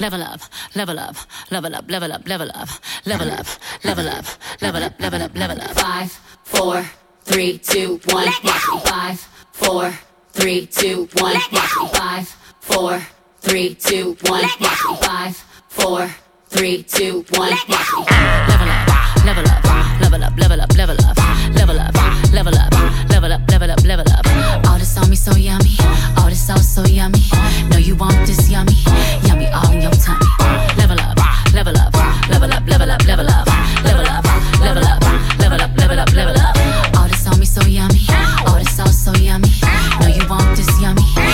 Level up, level up, level up, level up, level up, level up, level up, level up, level up, level up. Five, four, three, two, one, watch go. Five, four, three, two, one, watch go. Five, four, three, two, one, watch go. Five, four, three, two, one, watch me level up, level up, level up, level up, level up, level up, level up, level up, level up. All this on me so yummy, all this sauce so yummy. Know you want this yummy, yummy all in your tummy. Level up, level up, level up, level up, level up, level up, level up, level up, level up, level up. All this on me so yummy, all this sauce so yummy. Know you want this yummy.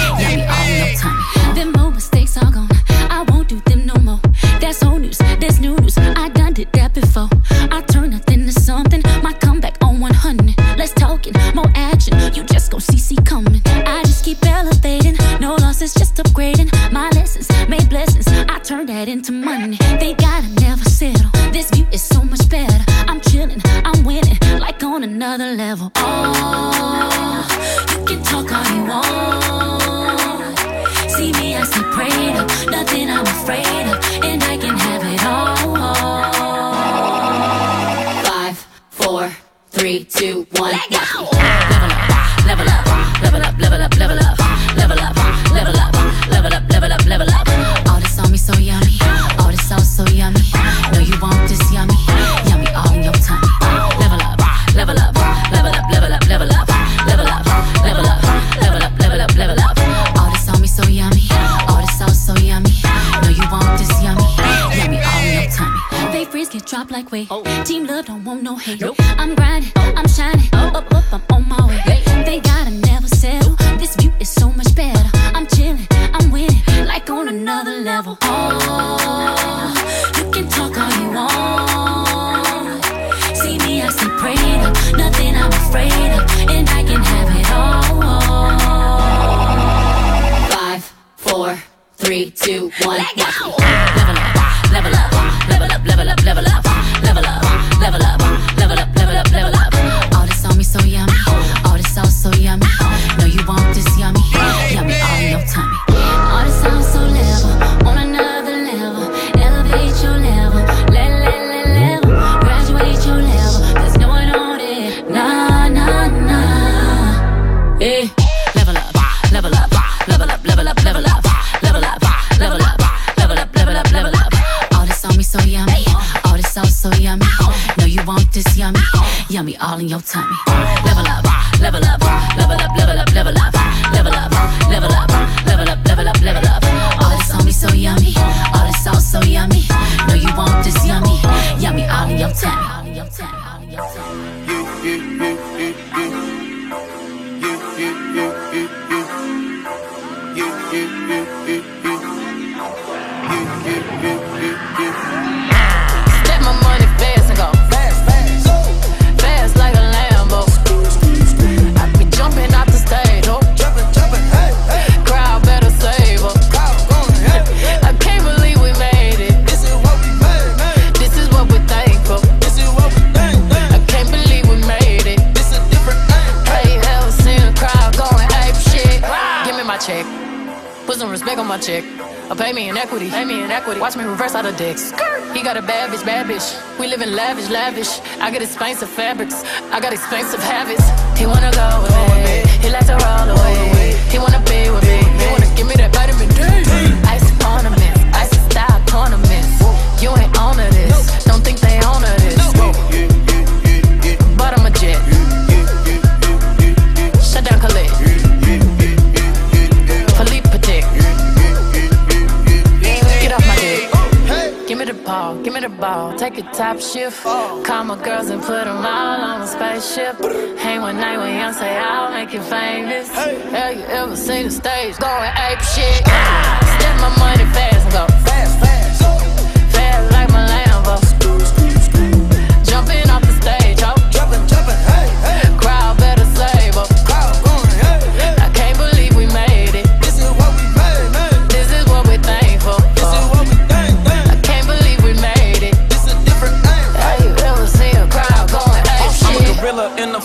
turn that into money. They gotta never settle. This view is so much better. I'm chilling, I'm winning, like on another level. Oh, you can talk all you want. home, no hate. Nope. nice effect. top shift. Call my girls and put them all on a spaceship. Hang one night with young, say I'll make you famous. Hey. Have you ever seen the stage going ape shit? Ah! Step my money back.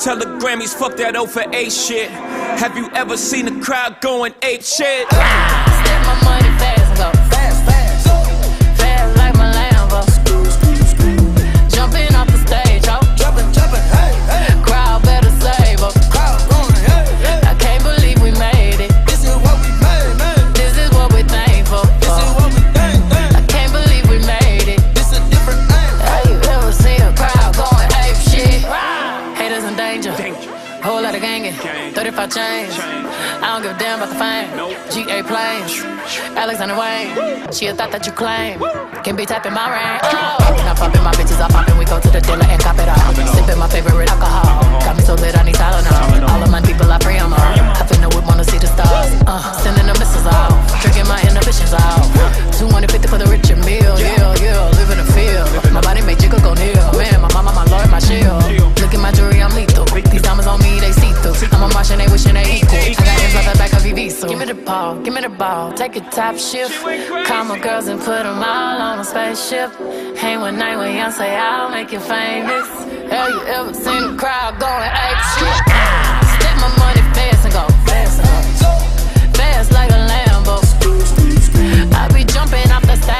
Tell the Grammys, fuck that O for A shit. Have you ever seen a crowd going ape shit? Alexander Wayne. She a thought that you claim. Can be tapping my ring. Oh. Poppin', I poppin', my bitches are poppin'. We go to the dealer and cop it all. Sippin' my favorite alcohol. Got me so lit, I need Tylenol. All of my people, I pray I'm all. I finna whip, wanna see the stars. Uh, sending the missiles out. Drinking my inhibitions out. 250 for the rich and meal. Yeah, yeah, live in the field. My body make jiggle go near. Man, my mama, my lord, my shield. Look at my jewelry, I'm lethal. These diamonds on me, they see through. I'm a march and they wishing they equal. I got hands like the back of so give me the ball, give me the ball. Take a top shift. Call my girls and put them all on a spaceship. Hang one night when young say I'll make you famous. Have you ever seen the crowd going ape shit? Step my money fast and go fast and go. Fast like a Lambo. I be jumping off the stage,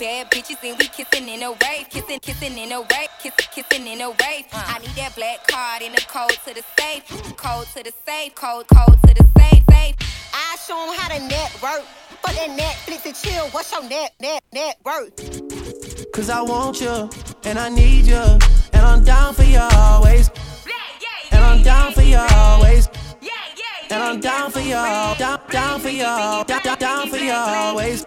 bad bitches and we kissing in a wave, kissing, kissing in a wave, kissing, kissing in a wave. I need that black card in the code to the safe, code to the safe, code, code to the safe, safe. I show 'em how to network. For that Netflix and chill, what's your net, net, net worth? Cause I want you and I need you. And I'm down for you always. And I'm down for you always. And I'm down for you, down, down for you, down, down, down for you always.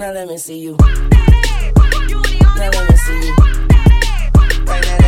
Now let me see you. Now let me see you. Bring that Now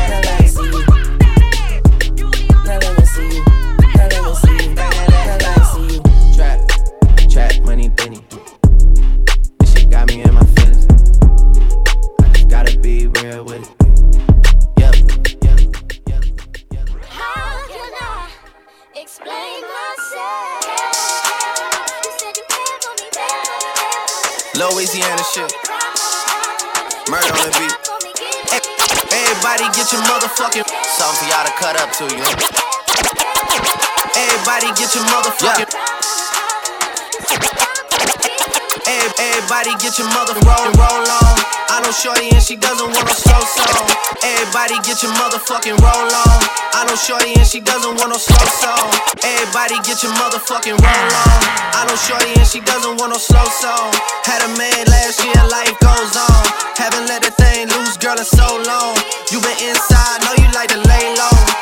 get your mother roll roll on. I know Shorty and she doesn't want no slow song. Everybody get your motherfucking roll on. I know Shorty and she doesn't want no slow song. Everybody get your motherfucking roll on. I know Shorty and she doesn't want no slow song. Had a man last year, life goes on. Haven't let that thing loose, girl, in so long. You been inside, know you like to lay low.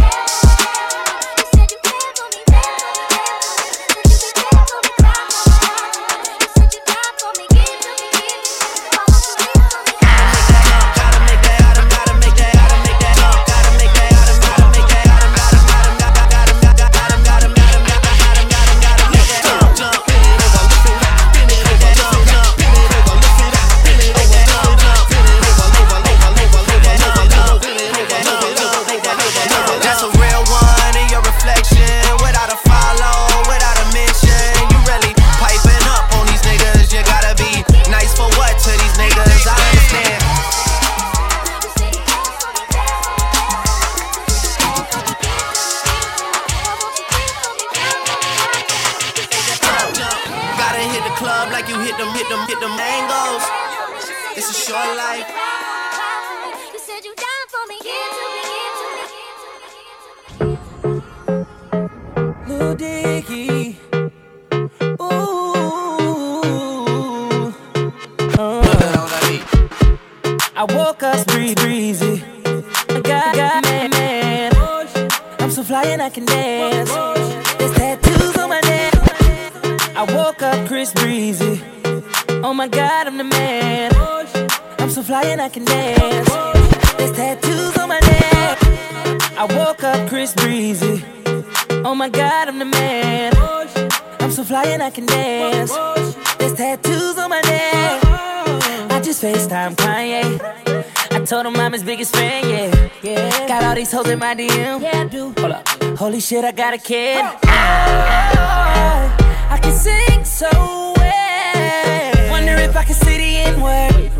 My DM. Yeah, I do. Hold up. Holy shit, I got a kid. I, ah, I can sing so well. Wonder if I can see the N word.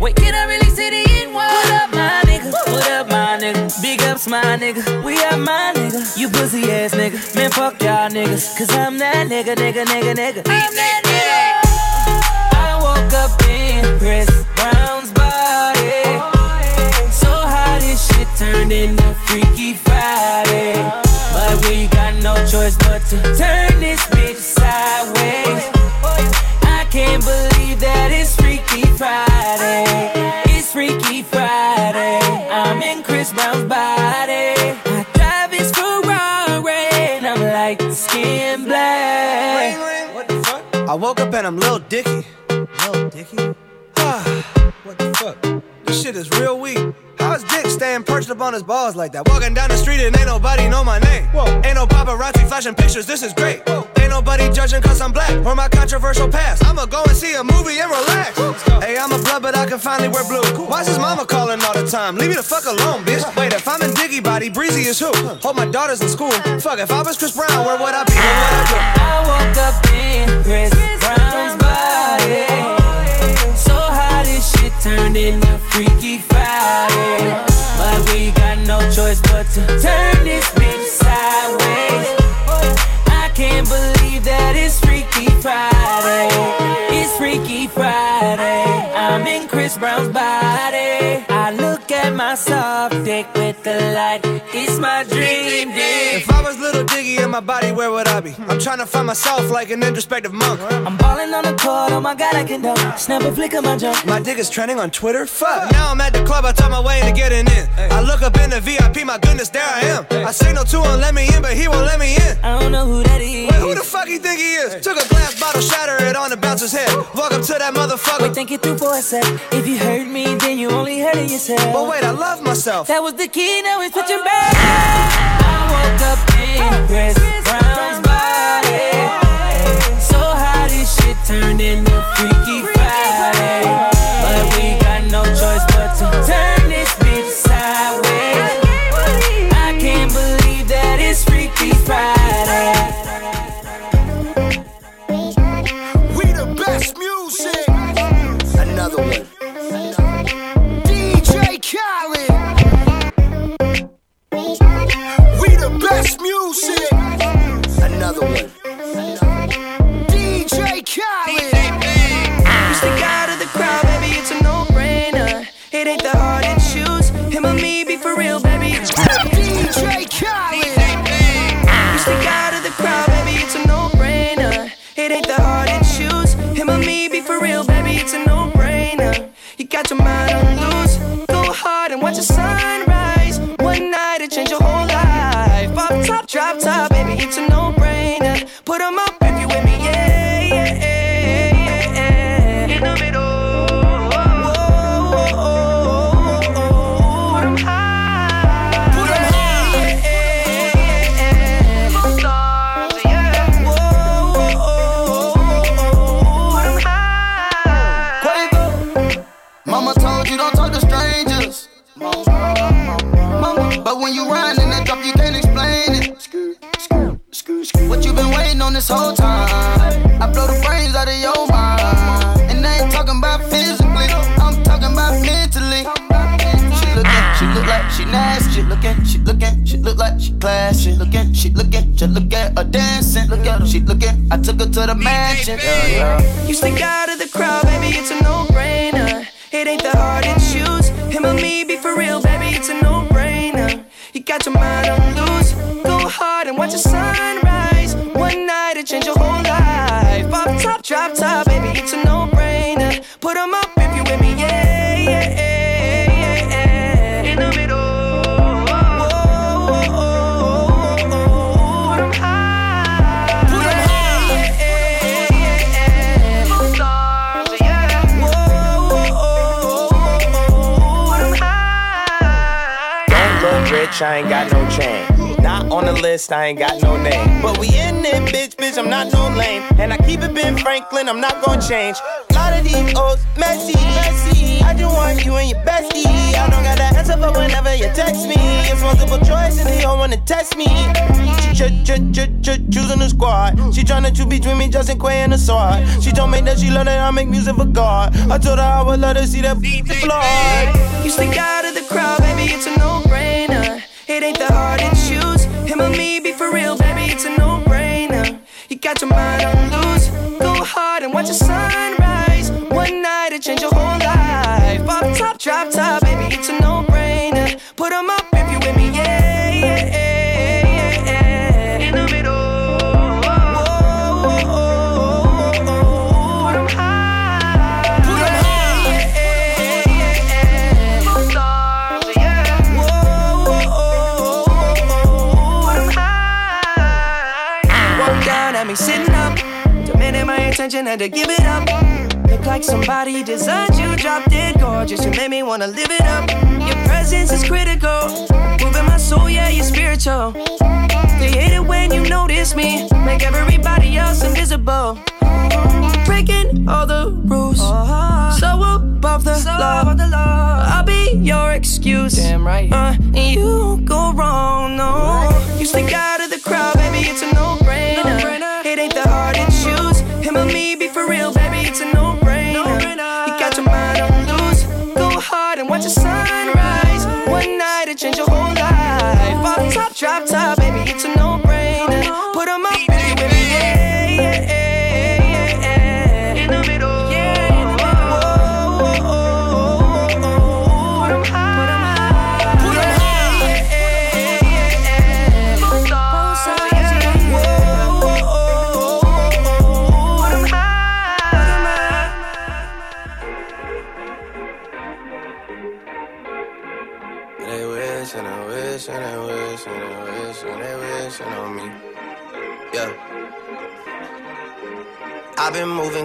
Wait, can I really see the N word? What up, my nigga? What up, my nigga? Big ups, my nigga. We are my nigga. You pussy ass nigga. Man, fuck y'all niggas. Cause I'm that nigga, nigga, nigga, nigga. I'm that nigga. I woke up in Chris Brown's body. So how this shit turned into Freaky Friday. But we got no choice but to turn this bitch sideways. I can't believe that it's Freaky Friday. It's Freaky Friday. I'm in Chris Brown's body. I drive his Ferrari. And I'm like skin black. I woke up and I'm Lil Dicky. Up on his balls like that? Walking down the street and ain't nobody know my name. Whoa. Ain't no paparazzi flashing pictures, this is great. Whoa. Ain't nobody judging cause I'm black or my controversial past. I'ma go and see a movie and relax. Hey, I'm a blood, but I can finally wear blue. Why's his mama calling all the time? Leave me the fuck alone, bitch. Wait, if I'm in Diggy Body, Breezy is who? Hope my daughter's in school. Fuck, if I was Chris Brown, where would I be? What would I do? I woke up in Chris Brown's body. This shit turned into Freaky Friday. But we got no choice but to turn this bitch sideways. I can't believe that it's Freaky Friday. It's Freaky Friday. I'm in Chris Brown's body. I look at my soft dick with the light. It's my dream dick. If I was little Diggy in my body, where would I be? I'm trying to find myself like an introspective monk. I'm balling on the court, oh my god, I can dunk. Snap a flick of my jump. My dick is trending on Twitter. Fuck. Now I'm at the club, I talk my way into getting in. I look up in the VIP, my goodness, there I am. I signal to him, let me in, but he won't let me in. I don't know who that is. Wait, who the fuck you think he is? Took a glass bottle, shatter it on the bouncer's head. Walk up to that motherfucker. Wait, think it through for a sec. If you heard me, then you only hurting yourself. But wait, I love myself. That was the key, now it's switching back. I woke up in Chris Brown's body. So how this shit turned into Freaky Friday. But we got no choice but to turn Another one. DJ Khaled. You stick out of the crowd, baby, it's a no-brainer. It ain't the hard to choose. Him or me, be for real, You stick out rich, I ain't got no chain. Not on the list, I ain't got no name. But we in it, bitch, bitch, I'm not no lame. And I keep it Ben Franklin, I'm not gonna change. A lot of these old messy, messy. I just want you and your bestie. I don't got that answer for whenever you text me. It's multiple choice and they don't wanna test me. Ch ch ch ch choosing the squad. She tryna choose between me, Justin Quay and the sword. She told me that she love that I make music for God. I told her I would let her see that beat the floor. You stick out of the crowd, baby, it's a no-brainer. It for real, baby, it's a no-brainer. You got your mind on loose. Go hard and watch the sunrise. attention, had to give it up. Look like somebody designed you, drop dead gorgeous. You made me wanna live it up. Your presence is critical, moving my soul, yeah, you're spiritual. They hate it when you notice me, make everybody else invisible. Breaking all the rules, so above the law. I'll be your excuse, damn right. Uh, you don't go wrong, no. You stick out of the crowd, baby, it's a no Night change your whole life. Off top, drop top, baby, it's a no-brainer.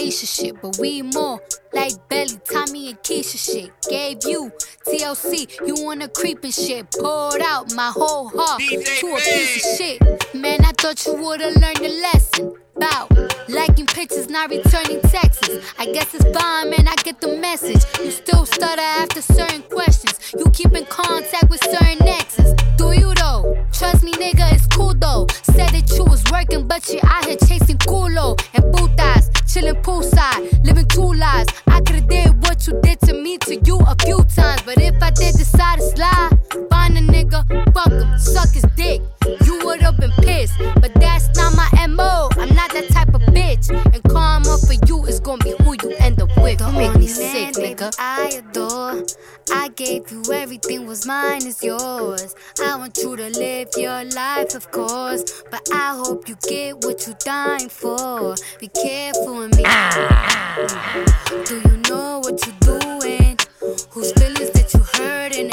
Aisha shit. But we more like Belly, Tommy, and Keisha shit. Gave you TLC, you wanna creep and shit. Poured out my whole heart to a piece of shit. Man, I thought you would've learned a lesson. About liking pictures, not returning texts. I guess it's fine, man, I get the message. You still stutter after certain questions. You keep in contact with certain exes. Do you though? Trust me, nigga, it's cool though. Said that you was working, but you out here chasing culo and putas. Chilling poolside, living two lives. I could've did what you did to me to you a few times. But if I did decide to slide, find a nigga, fuck him, suck his dick. You would've been pissed, bitch. And karma for you is gonna be who you end up with. Don't make me sick, nigga. I adore. I gave you everything, was mine is yours. I want you to live your life, of course. But I hope you get what you're dying for. Be careful with me. Do you know what you're doing? Whose feelings that you hurting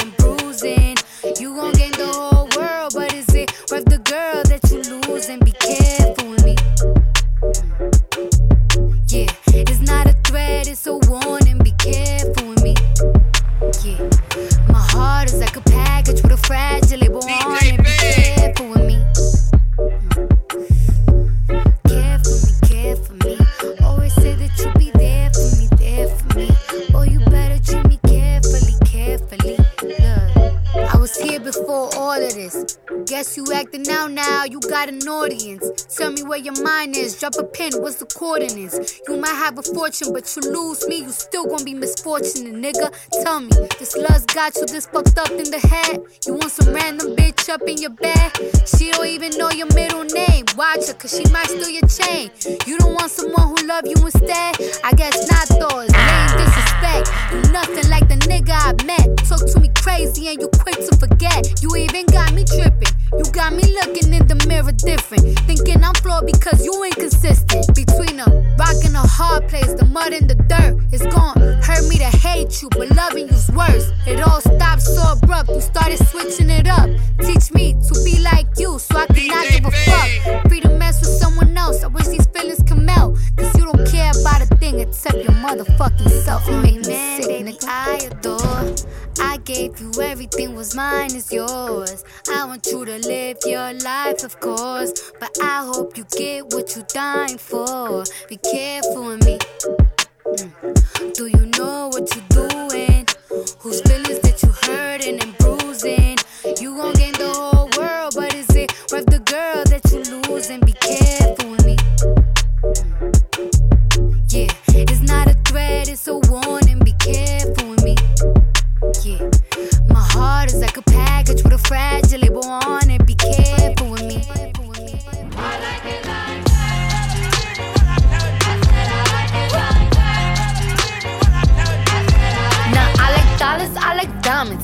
It is. Guess you acting out now, you got an audience. Tell me where your mind is, drop a pin, what's the coordinates? You might have a fortune, but you lose me, you still gonna be misfortunate, nigga. Tell me, this lust got you this fucked up in the head? You want some random bitch up in your bed? She don't even know your middle name. Watch her, cause she might steal your chain. You don't want someone who love you instead? I guess not, though. Lame disrespect. You nothing like the nigga I met. Talk to me crazy and you quick to forget. You even got me tripping. You got me looking in the mirror different. Thinking I'm flawed because you inconsistent. Between a rock and a hard place, the mud and the dirt. It's gone. Hurt me to hate you, but loving you's worse. It all stopped so abrupt. You started switching it up. Teach me to be like you so I can not give a fuck. Free to mess with someone else. I wish these feelings come melt. Cause you don't care about a thing except your motherfucking self. You make me sick, nigga. I adore. I gave you everything was mine is yours. I want you to live your life, of course. But I hope you get what you're dying for. Be careful with me. Mm. Do you know what you're doing?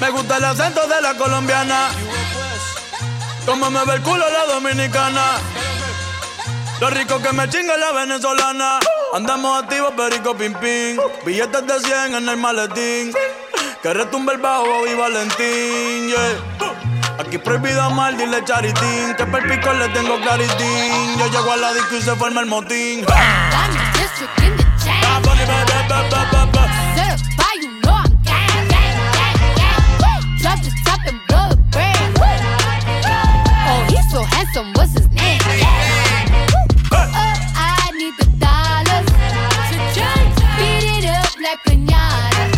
Me gusta el acento de la colombiana. Como me ve el culo la dominicana. Lo rico que me chinga la venezolana. Andamos activos, perico pim pim. Billetes de 100 en el maletín. Que retumbe el bajo y Valentín, yeah. Aquí prohibido mal, dile charitín. Que per pico le tengo claritín. Yo llego a la disco y se forma el motín. So handsome, what's his name? Oh, I need the dollars to. Beat it up like pinata.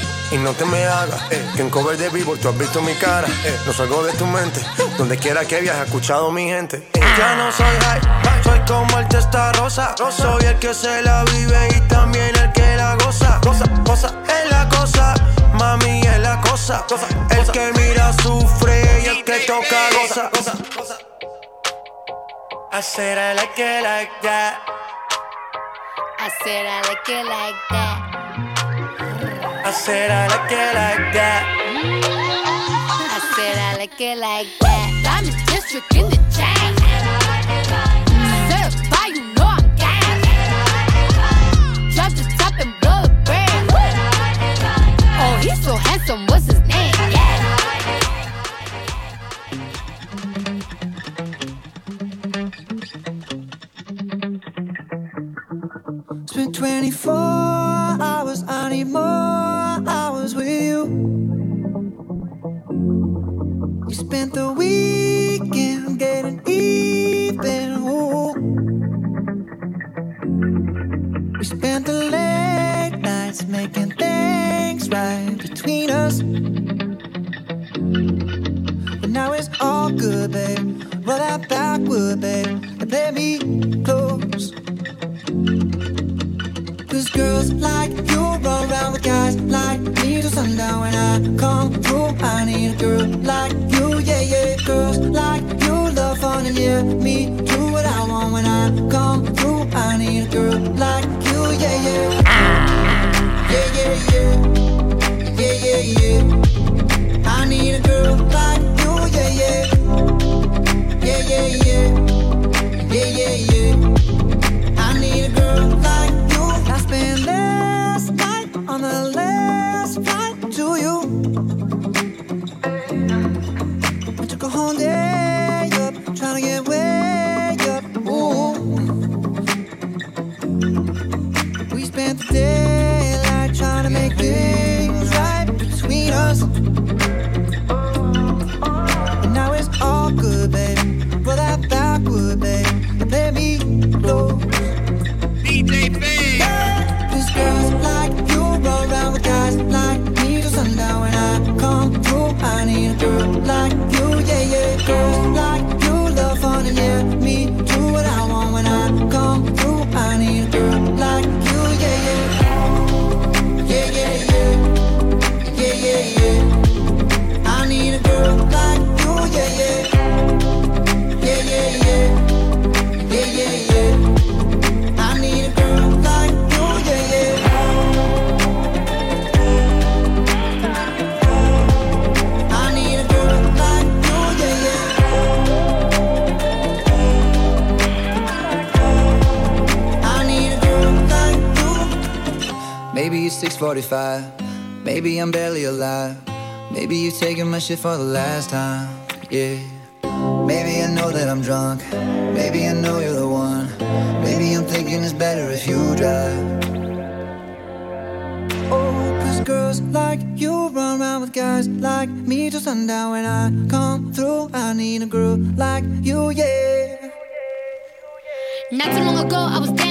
Y no te me hagas, eh, que en cover de vivo tú has visto mi cara. Eh, no salgo de tu mente, donde quiera que viajes, he escuchado mi gente. Eh, ya no soy high, soy como el testa rosa. Soy el que se la vive y también el que la goza. Cosa, cosa, es la cosa, mami es la cosa. El que mira sufre y el que toca goza. I said I like it like that. said I like it like that. I said I like it like that. I said I like it like that. Diamond district in the chain. Certified, you know I'm gang. Drop the top and blow the brand. Oh, he's so handsome. What's his name? Yeah. Spent 24 hours, I need more hours with you. We spent the weekend getting even. Ooh. We spent the late nights making things right between us. But now it's all good, babe. Roll that backward, babe, and play me close. Cause girls like you run around with sundown when I come through. I need a girl like you, yeah, yeah. Girls like you love fun and yeah, me do what I want when I come through. I need a girl like you, yeah, yeah. Yeah, 45. Maybe I'm barely alive. Maybe you're taking my shit for the last time. Yeah. Maybe I know that I'm drunk. Maybe I know you're the one. Maybe I'm thinking it's better if you drive. Oh, cause girls like you run around with guys like me till sundown. When I come through, I need a girl like you, yeah. Not too long ago, I was down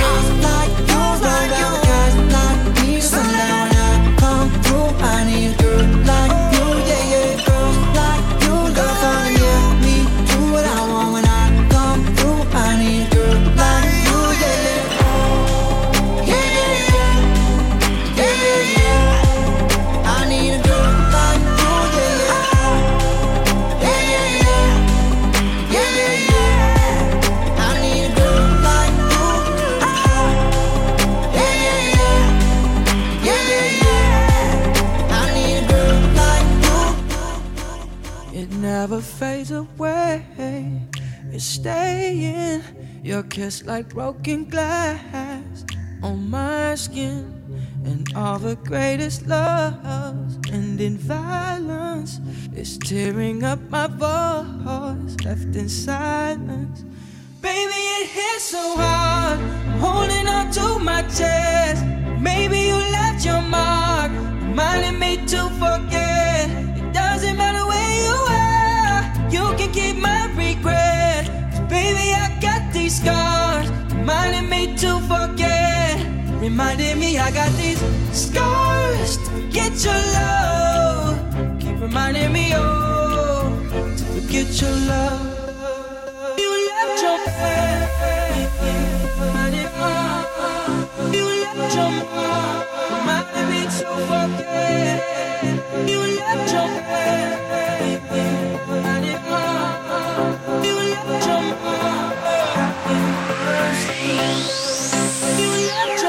Your kiss like broken glass on my skin. And all the greatest loves end in violence. It's tearing up my voice, left in silence. Baby, it hits so hard. I'm holding on to my chest. Maybe you left your mark, reminding me to forget. It doesn't matter where you are, you can keep my regret. baby, I got these scars, reminding me to forget. Reminding me I got these scars to get your love. Keep reminding me, oh, to forget your love. You left your mind. Reminding me to forget. You left your mind. Oh, you left your mind. You love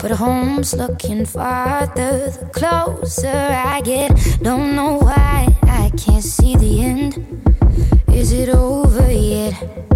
But home's looking farther the closer I get. Don't know why I can't see the end. Is it over yet?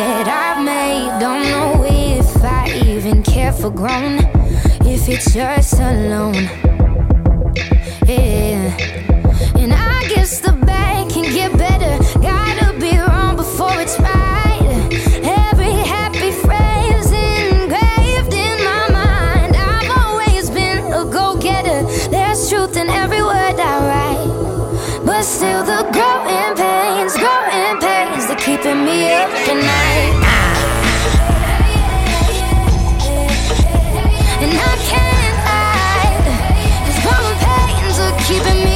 that I've made. Don't know if I even care for grown, if it's just alone. keeping me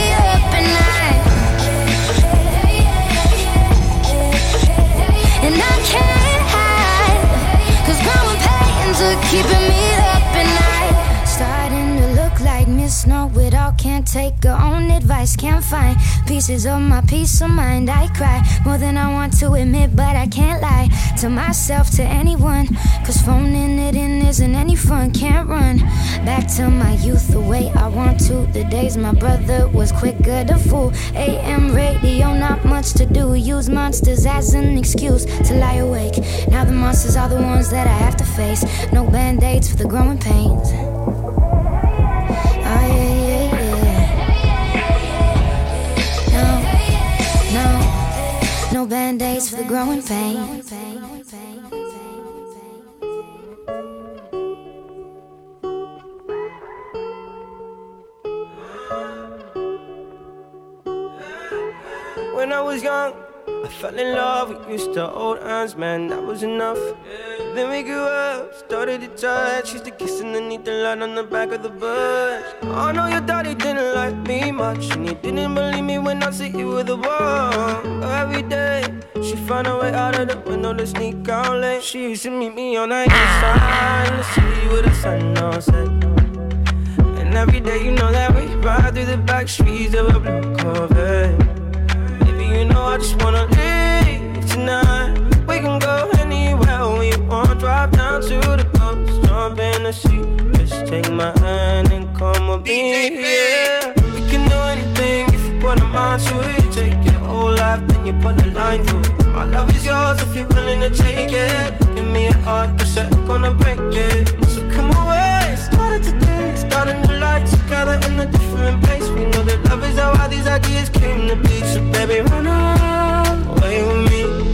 just can't find pieces of my peace of mind. I cry more than I want to admit, but I can't lie to myself, to anyone. Cause phoning it in isn't any fun, can't run back to my youth the way I want to. The days my brother was quicker to fool. AM radio, not much to do. Use monsters as an excuse to lie awake. Now the monsters are the ones that I have to face. No band aids for the growing pains. No, no band aids for the growing pain. When I was young, I fell in love. We used to hold hands, man, that was enough. Then we grew up, started to touch. Used to kiss underneath the light on the back of the bus. I know your daddy didn't like me much, and he didn't believe me when I said you were the one. Every day, she found a way out of the window to sneak out late. She used to meet me on the east side the city with the sun on set. And every day, you know that we ride through the back streets of a blue Corvette. Baby, you know I just wanna leave tonight. We can go want. Drive down to the coast, jump in the sea. Just take my hand and come with me. Yeah, we can do anything if you put a mind to it. Take your whole life, then you put a line through it. My love is yours if you're willing to take it. Give me a heart, cause I'm gonna break it. So come away, started today, starting the life together in a different place. We know that love is how all these ideas came to be. So baby, run away with me.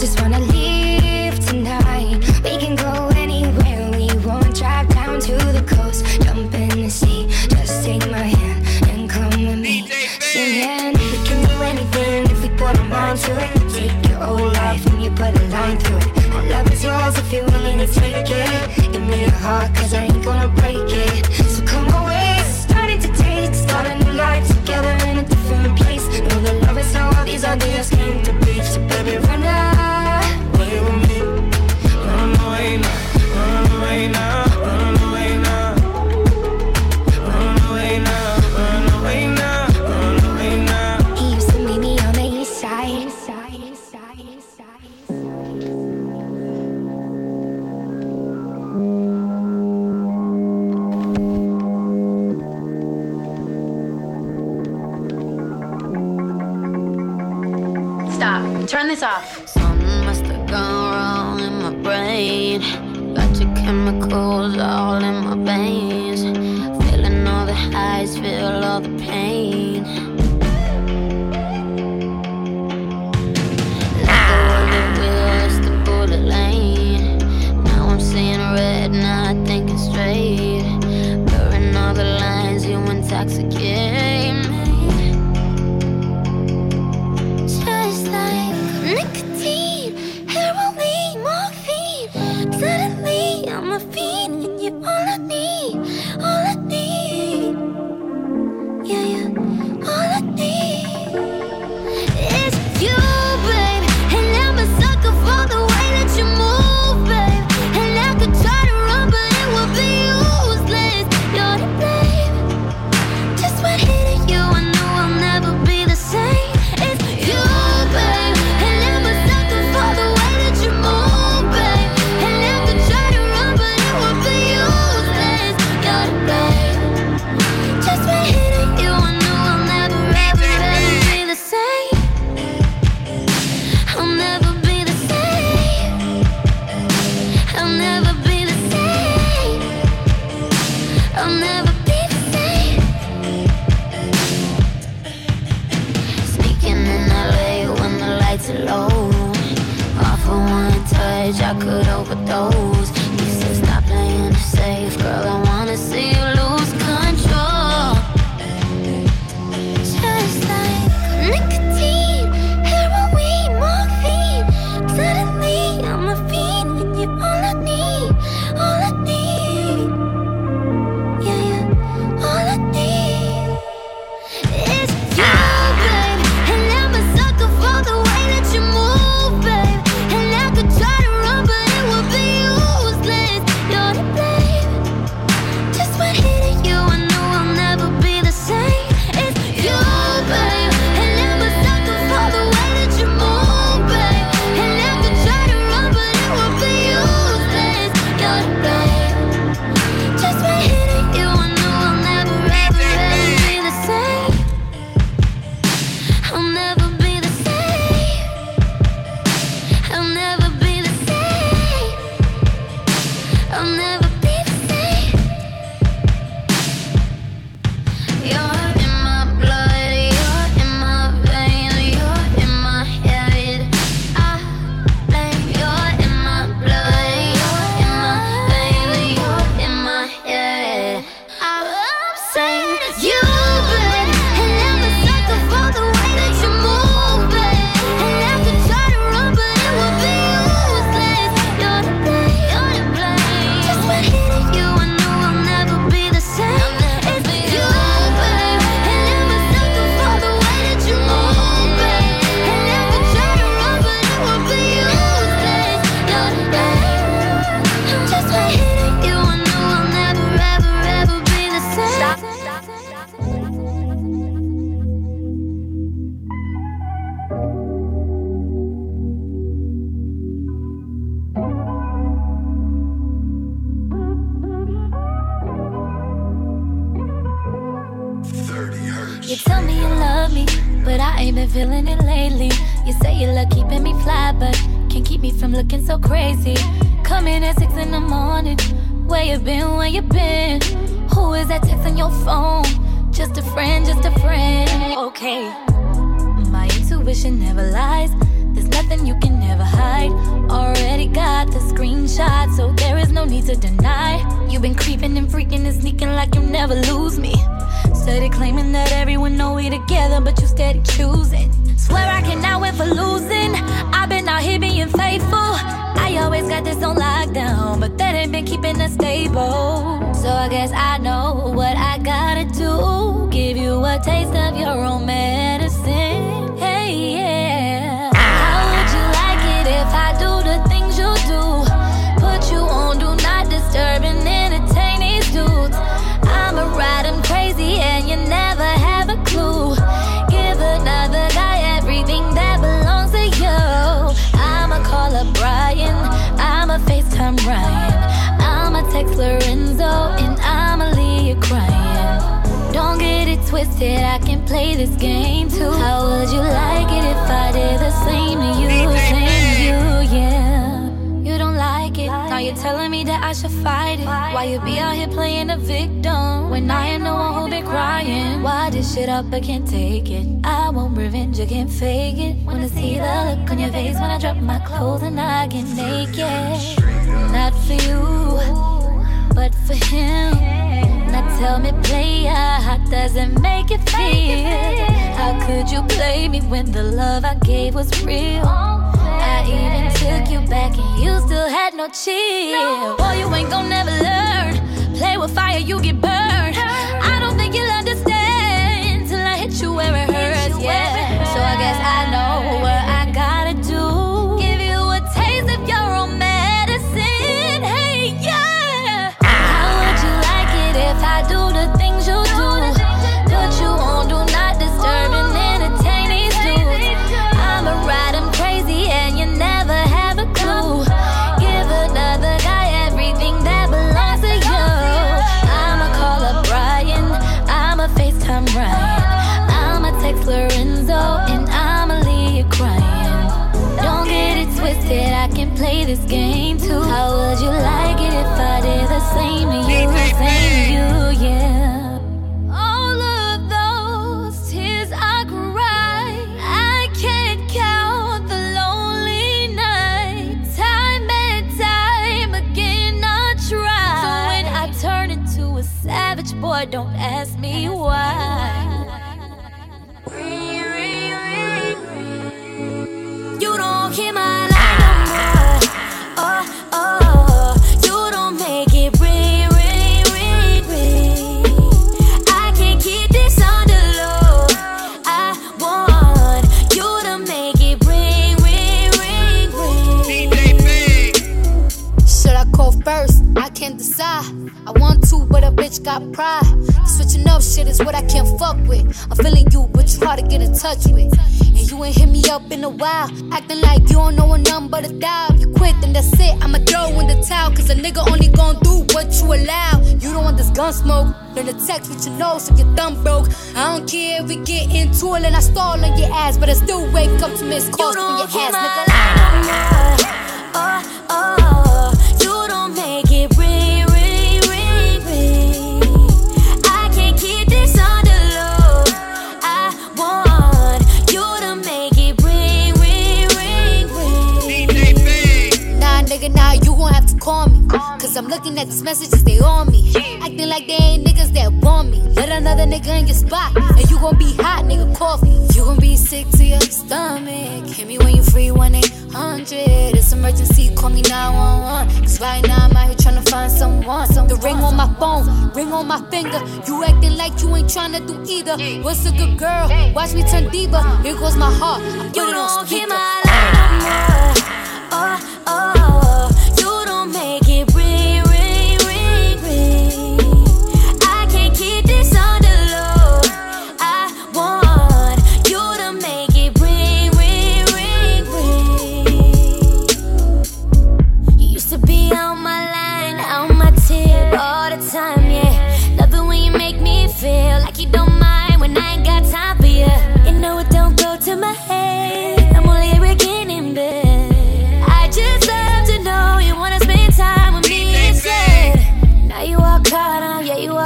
Just wanna leave tonight. We can go anywhere we want. Drive down to the coast, jump in the sea. Just take my hand and come with me. Singing, we can do anything if we put our mind to it. Take your whole life and you put a line through it. My love is yours if you're willing to take it. Give me your heart, cause I ain't gonna break it. So come away, starting to taste, start a new life together in a different place. Know the love is how all these ideas came to no need to deny. You've been creeping and freaking and sneaking like you never lose me. Steady claiming that everyone know we together, but you steady choosing. Swear I cannot win for losing. I've been out here being faithful. I always got this on lockdown, but that ain't been keeping us stable. So I guess I know what I gotta do. Give you a taste of your own medicine. Hey, yeah. Twisted, I can play this game too. How would you like it if I did the same to you? Same to you, yeah. You don't like it. Now you're telling me that I should fight it. Why you be out here playing the victim when I am the one who been crying? Why this shit up? I can't take it. I want revenge, I can't fake it. Wanna see the look on your face when I drop my clothes and I get naked. Not for you, but for him. Now tell me, player, how does it make it feel? How could you play me when the love I gave was real? I even took you back and you still had no chill. Boy, you ain't gon' never learn. Play with fire, you get burned. I don't think you'll understand till I hit you where it hurts, yeah. Ask me why. Shit is what I can't fuck with. I'm feeling you, but you hard to get in touch with. And you ain't hit me up in a while. Acting like you don't know a number to dial. If you quit, then that's it. I'ma throw in the towel. Cause a nigga only gon' do what you allow. You don't want this gun smoke. Learn to text with your nose if your thumb broke. I don't care if we get into it and I stall on your ass. But I still wake up to miss calls from your ass, nigga. Oh, oh, Cause I'm looking at these messages, they on me. Acting like they ain't niggas that want me. Let another nigga in your spot. And you gon' be hot, nigga, coffee. You gon' be sick to your stomach. Hit me when you free, 1 800. It's emergency, call me 911. Cause right now I'm out here tryna find someone. The ring on my phone, ring on my finger. You acting like you ain't tryna do either. What's a good girl? Watch me turn diva. Here goes my heart. I put You it on don't speaker. my line no more. Oh, oh,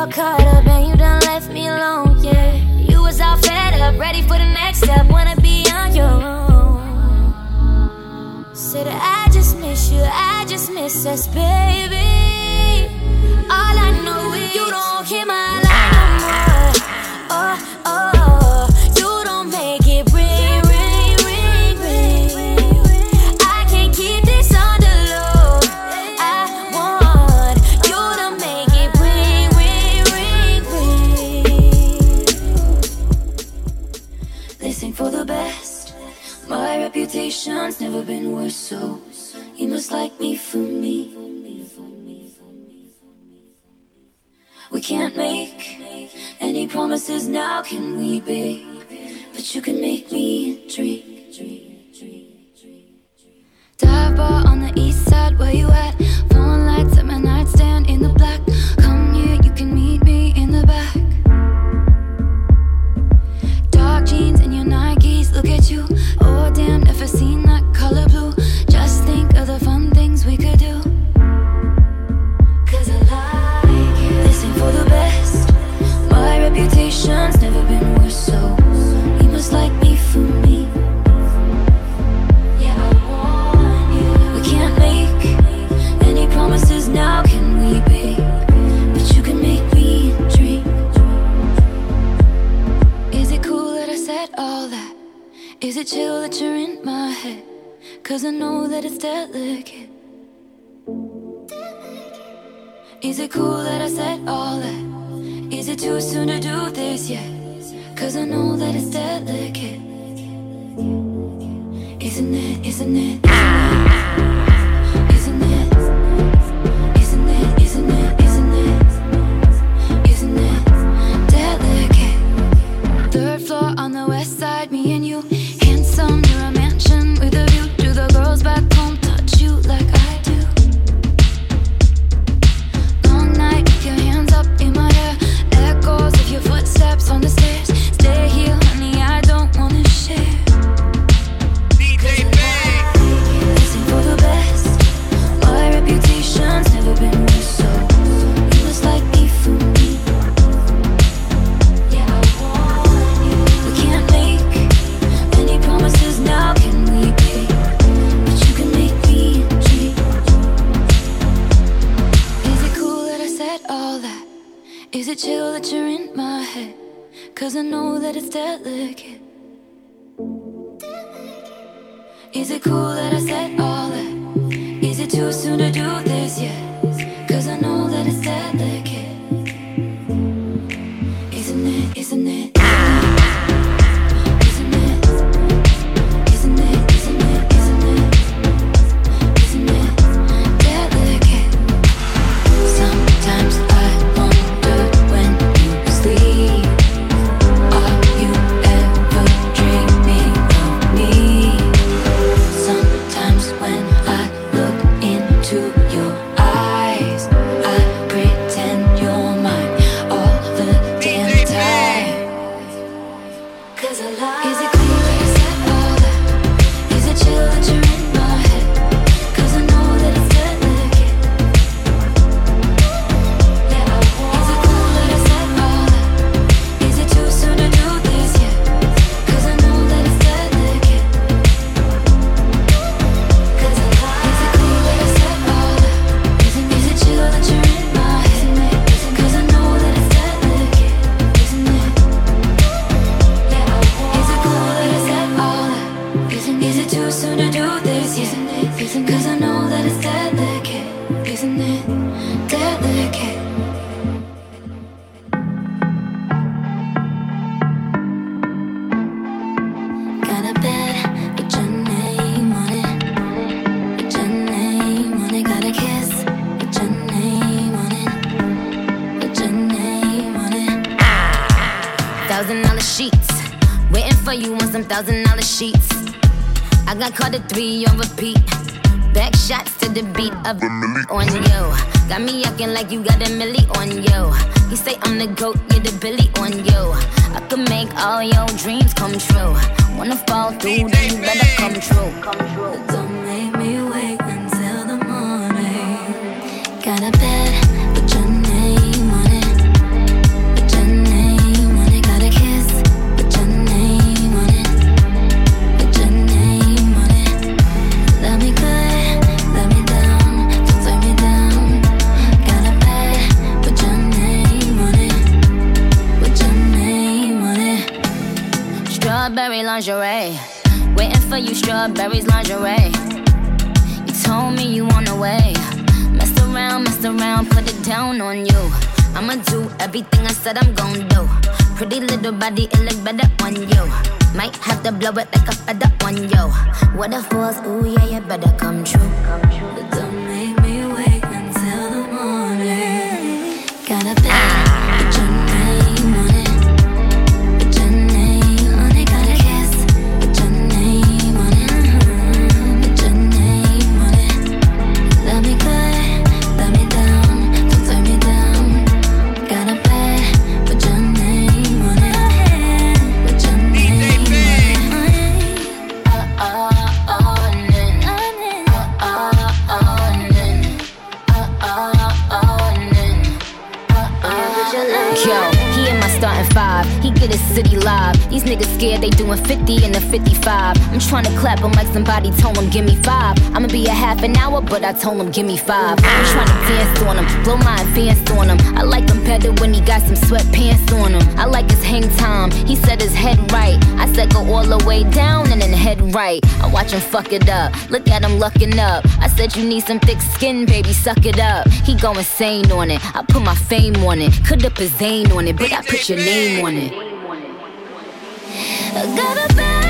all caught up and you done left me alone, yeah. You was all fed up, ready for the next step, wanna be on your own. Said I just miss you, I just miss us, baby. All I know is you don't hear my life no more. Oh, never been worse, so you must like me for me. We can't make any promises now, can we, babe? But you can make me dream. Dive bar on the east side, where you at? Phone lights at my nightstand in the black. Come here, you can meet me in the back. Dark jeans and your Nikes, look at you. Oh damn, never seen color blue. Just think of the fun things we could do. Cause I like you. Listen for the best. My reputation's never been worse, so you must like me for me. Yeah, I want you. We can't make any promises now, can we, babe? But you can make me dream. Is it cool that I said all that? Is it chill that you're in my head? Cause I know that it's delicate. Is it cool that I said all that? Is it too soon to do this yet? Cause I know that it's delicate. Isn't it? Isn't it? Isn't it? Isn't it? Isn't it? Isn't it? Isn't it delicate? Third floor on the west side, me and you. Footsteps on the stairs. Of the milli on you. Got me acting like you got a milli on you. You say I'm the goat, you're the billy on you. I can make all your dreams come true. Wanna fall through, then you better come true. Come true. Don't make me wait until the morning. Got a bed Lingerie waiting for you, strawberries, lingerie. You told me you on the way. Messed around, messed around, put it down on you. I'ma do everything I said I'm gon' do. Pretty little body, it look better on you. Might have to blow it like a feather on you. What if was, ooh yeah, you better come true. But don't city live. These niggas scared they doing 50 in the 55. I'm trying to clap them like somebody told them, give me five. I'ma be a half an hour, but I told them, give me five. I'm trying to dance on them, blow my advance on them. I like him better when he got some sweatpants on him. I like his hang time, he said his head right. I said go all the way down and then head right. I watch him fuck it up, look at him lucking up. I said you need some thick skin, baby, suck it up. He go insane on it, I put my fame on it. Could up his Zane on it, but I put your name on it. I got a bag,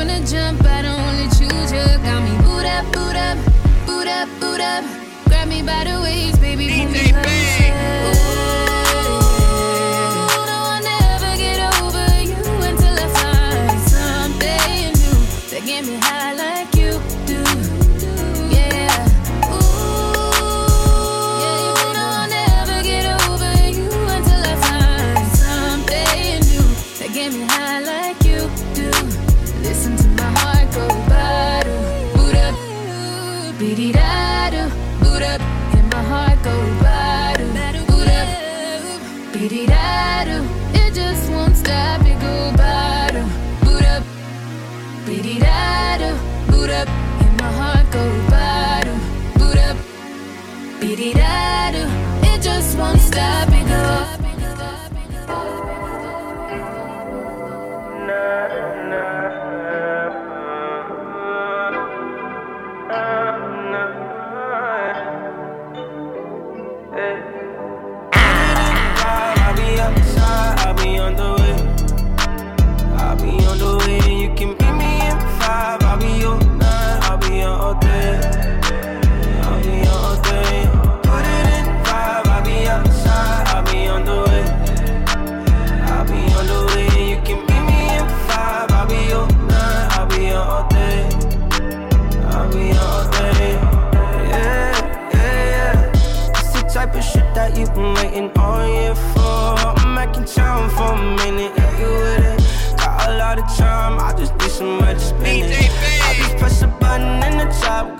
from the jump, I don't only choose you. Got me boot up, boot up, boot up, boot up. Grab me by the waist, baby, pull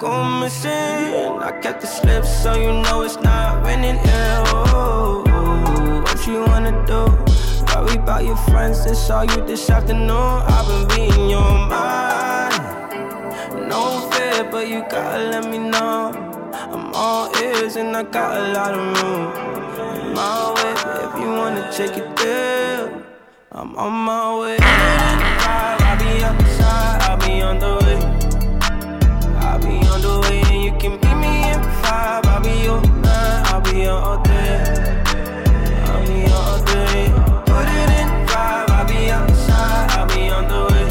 go missing. I kept the slip so you know it's not raining. Yeah, oh, what you wanna do? Worry about your friends, that's all you this afternoon. I've been reading your mind. No fear, but you gotta let me know. I'm all ears and I got a lot of room. My way, if you wanna take it there, I'm on my way. I'll be outside, I'll be on the you can meet me at five. I'll be on nine, I'll be on all day. I'll be on all day. Put it in five, I'll be outside, I'll be on the way.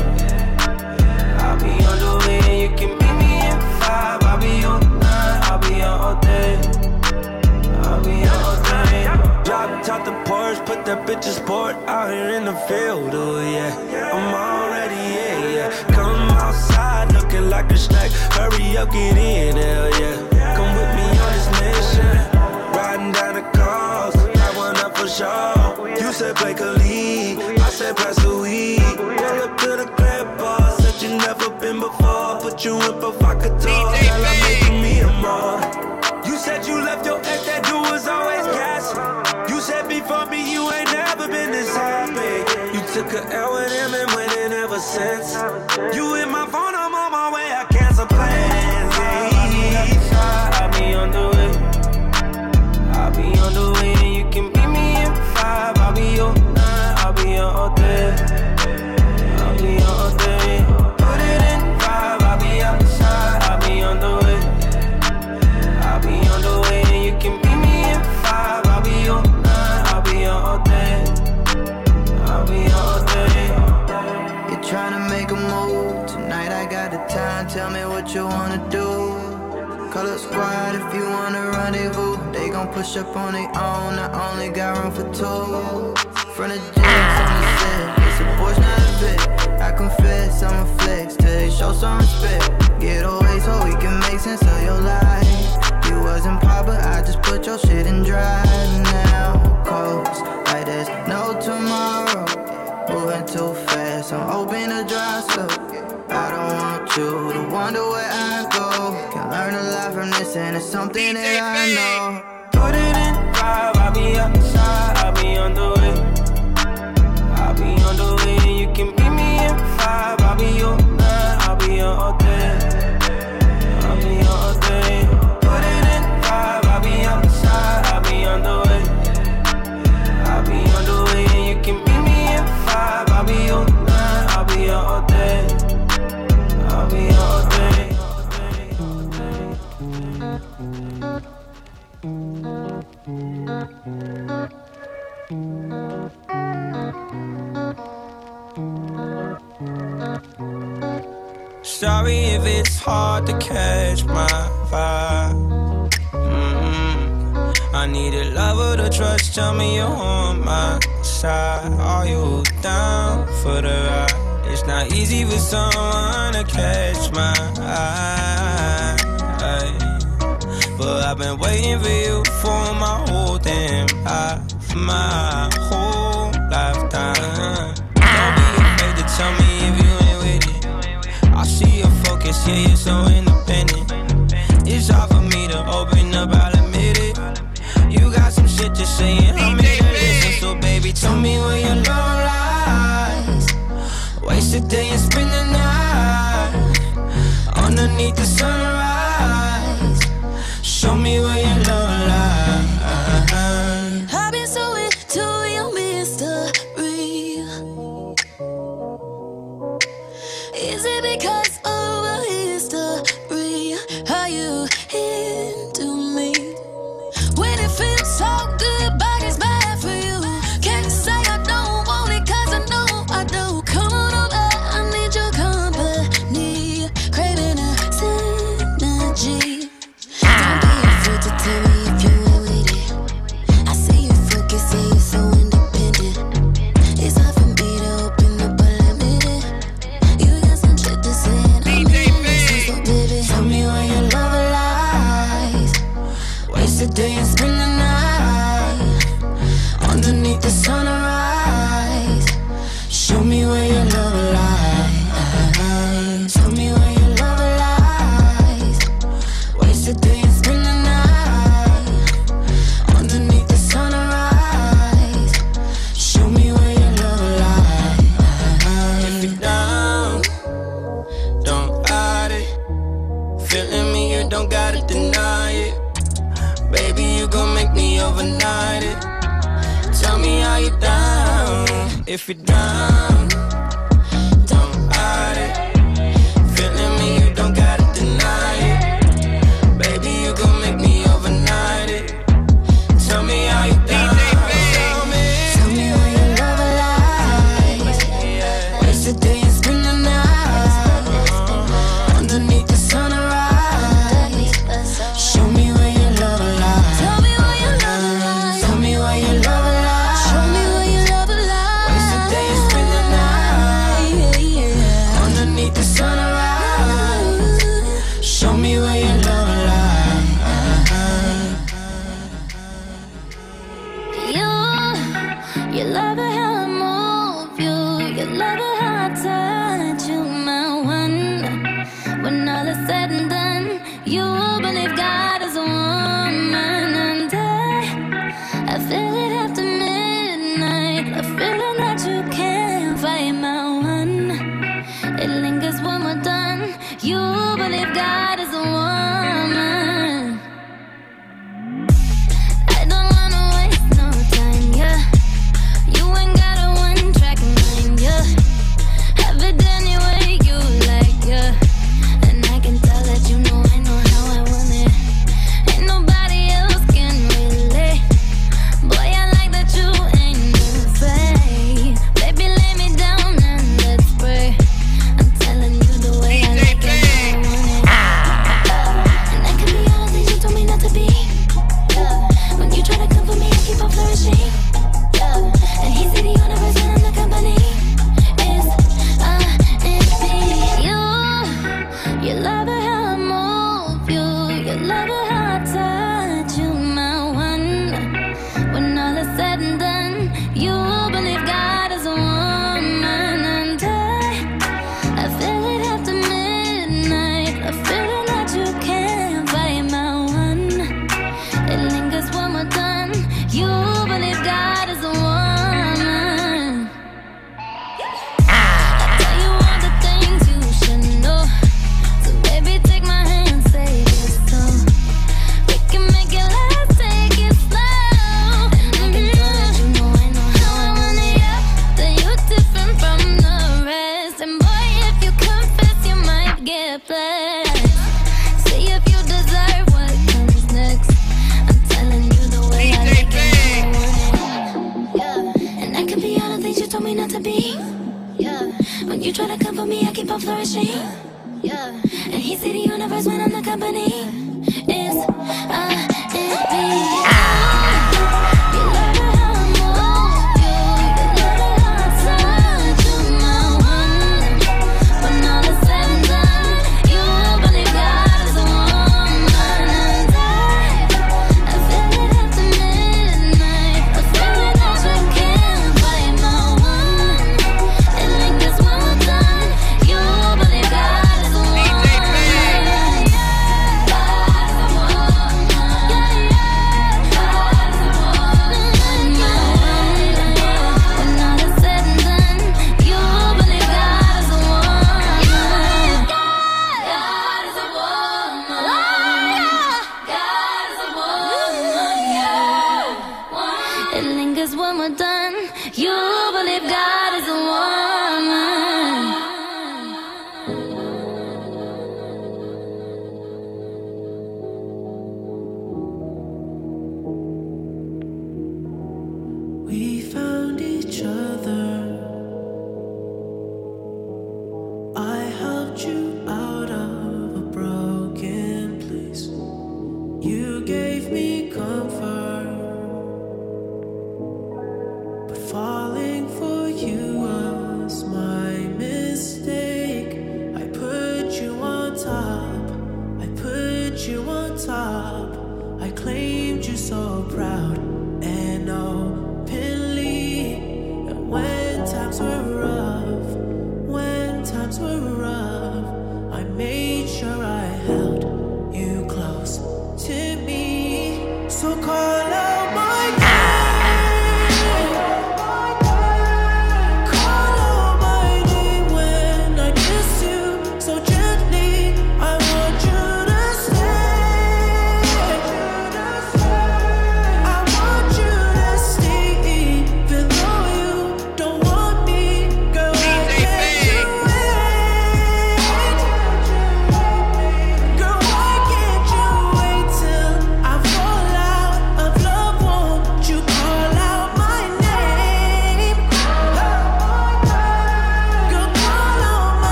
I'll be on the way, you can meet me at five. I'll be on nine, I'll be on all day. I'll be on all day. Drop top the Porsche, put that bitch's sport out here in the field, oh yeah. I'm already, like a snack. Hurry up, get in, hell yeah. Come with me on this mission. Riding down the coast, light one up for sure. You said break a lead, I said pass the weed. Pull up to the crib, boss, said you never been before. Put you in provocateur, girl, I'm making me a more. You said you left your ex, that dude was always gas. You said before me, you ain't never been this happy. Took a L with him and went in ever since. You hit my phone, I'm on my way, I cancel plans. I'll be on the way. I'll be on the way, you can meet me at five. I'll be on nine, I'll be on all day. What you wanna do. Call up squad if you wanna rendezvous. They gon' push up on their own. I only got room for two. Front of jigs on the set. It's a Porsche, not a. I confess, I'm a flex you show some respect. Get away so we can make sense of your life. You wasn't pop, but I just put your shit in drive now. Coast like there's no tomorrow. Moving too fast, I'm open to dry so I don't want you to this, and it's something that I know. Put it in five, I'll be outside, I'll be on the Sorry if it's hard to catch my vibe. Mm-mm. I need a lover to trust. Tell me you're on my side. Are you down for the ride? It's not easy for someone to catch my eye. But I've been waiting for you for my whole damn life, my whole lifetime. Don't be afraid to tell me if you ain't with it. I see your focus, yeah, you're so independent. It's hard for me to open up, I'll admit it. You got some shit to say, and I'm here to. So, baby, tell me where your love lies. Waste a day and spend the night underneath the sunrise.